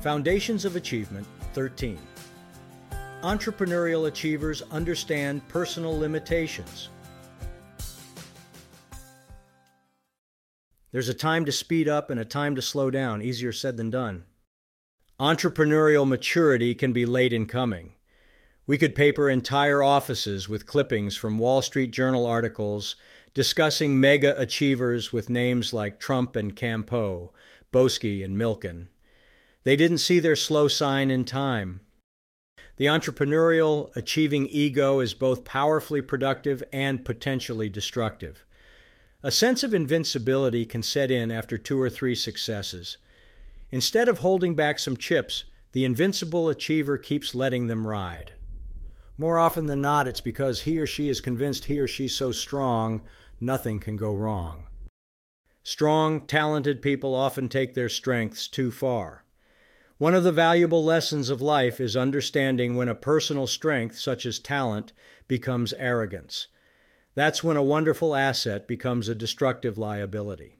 Foundations of Achievement 13. Entrepreneurial achievers understand personal limitations. There's a time to speed up and a time to slow down, easier said than done. Entrepreneurial maturity can be late in coming. We could paper entire offices with clippings from Wall Street Journal articles discussing mega achievers with names like Trump and Campeau, Boesky and Milken. They didn't see their slow sign in time. The entrepreneurial, achieving ego is both powerfully productive and potentially destructive. A sense of invincibility can set in after two or three successes. Instead of holding back some chips, the invincible achiever keeps letting them ride. More often than not, it's because he or she is convinced he or she's so strong, nothing can go wrong. Strong, talented people often take their strengths too far. One of the valuable lessons of life is understanding when a personal strength, such as talent, becomes arrogance. That's when a wonderful asset becomes a destructive liability.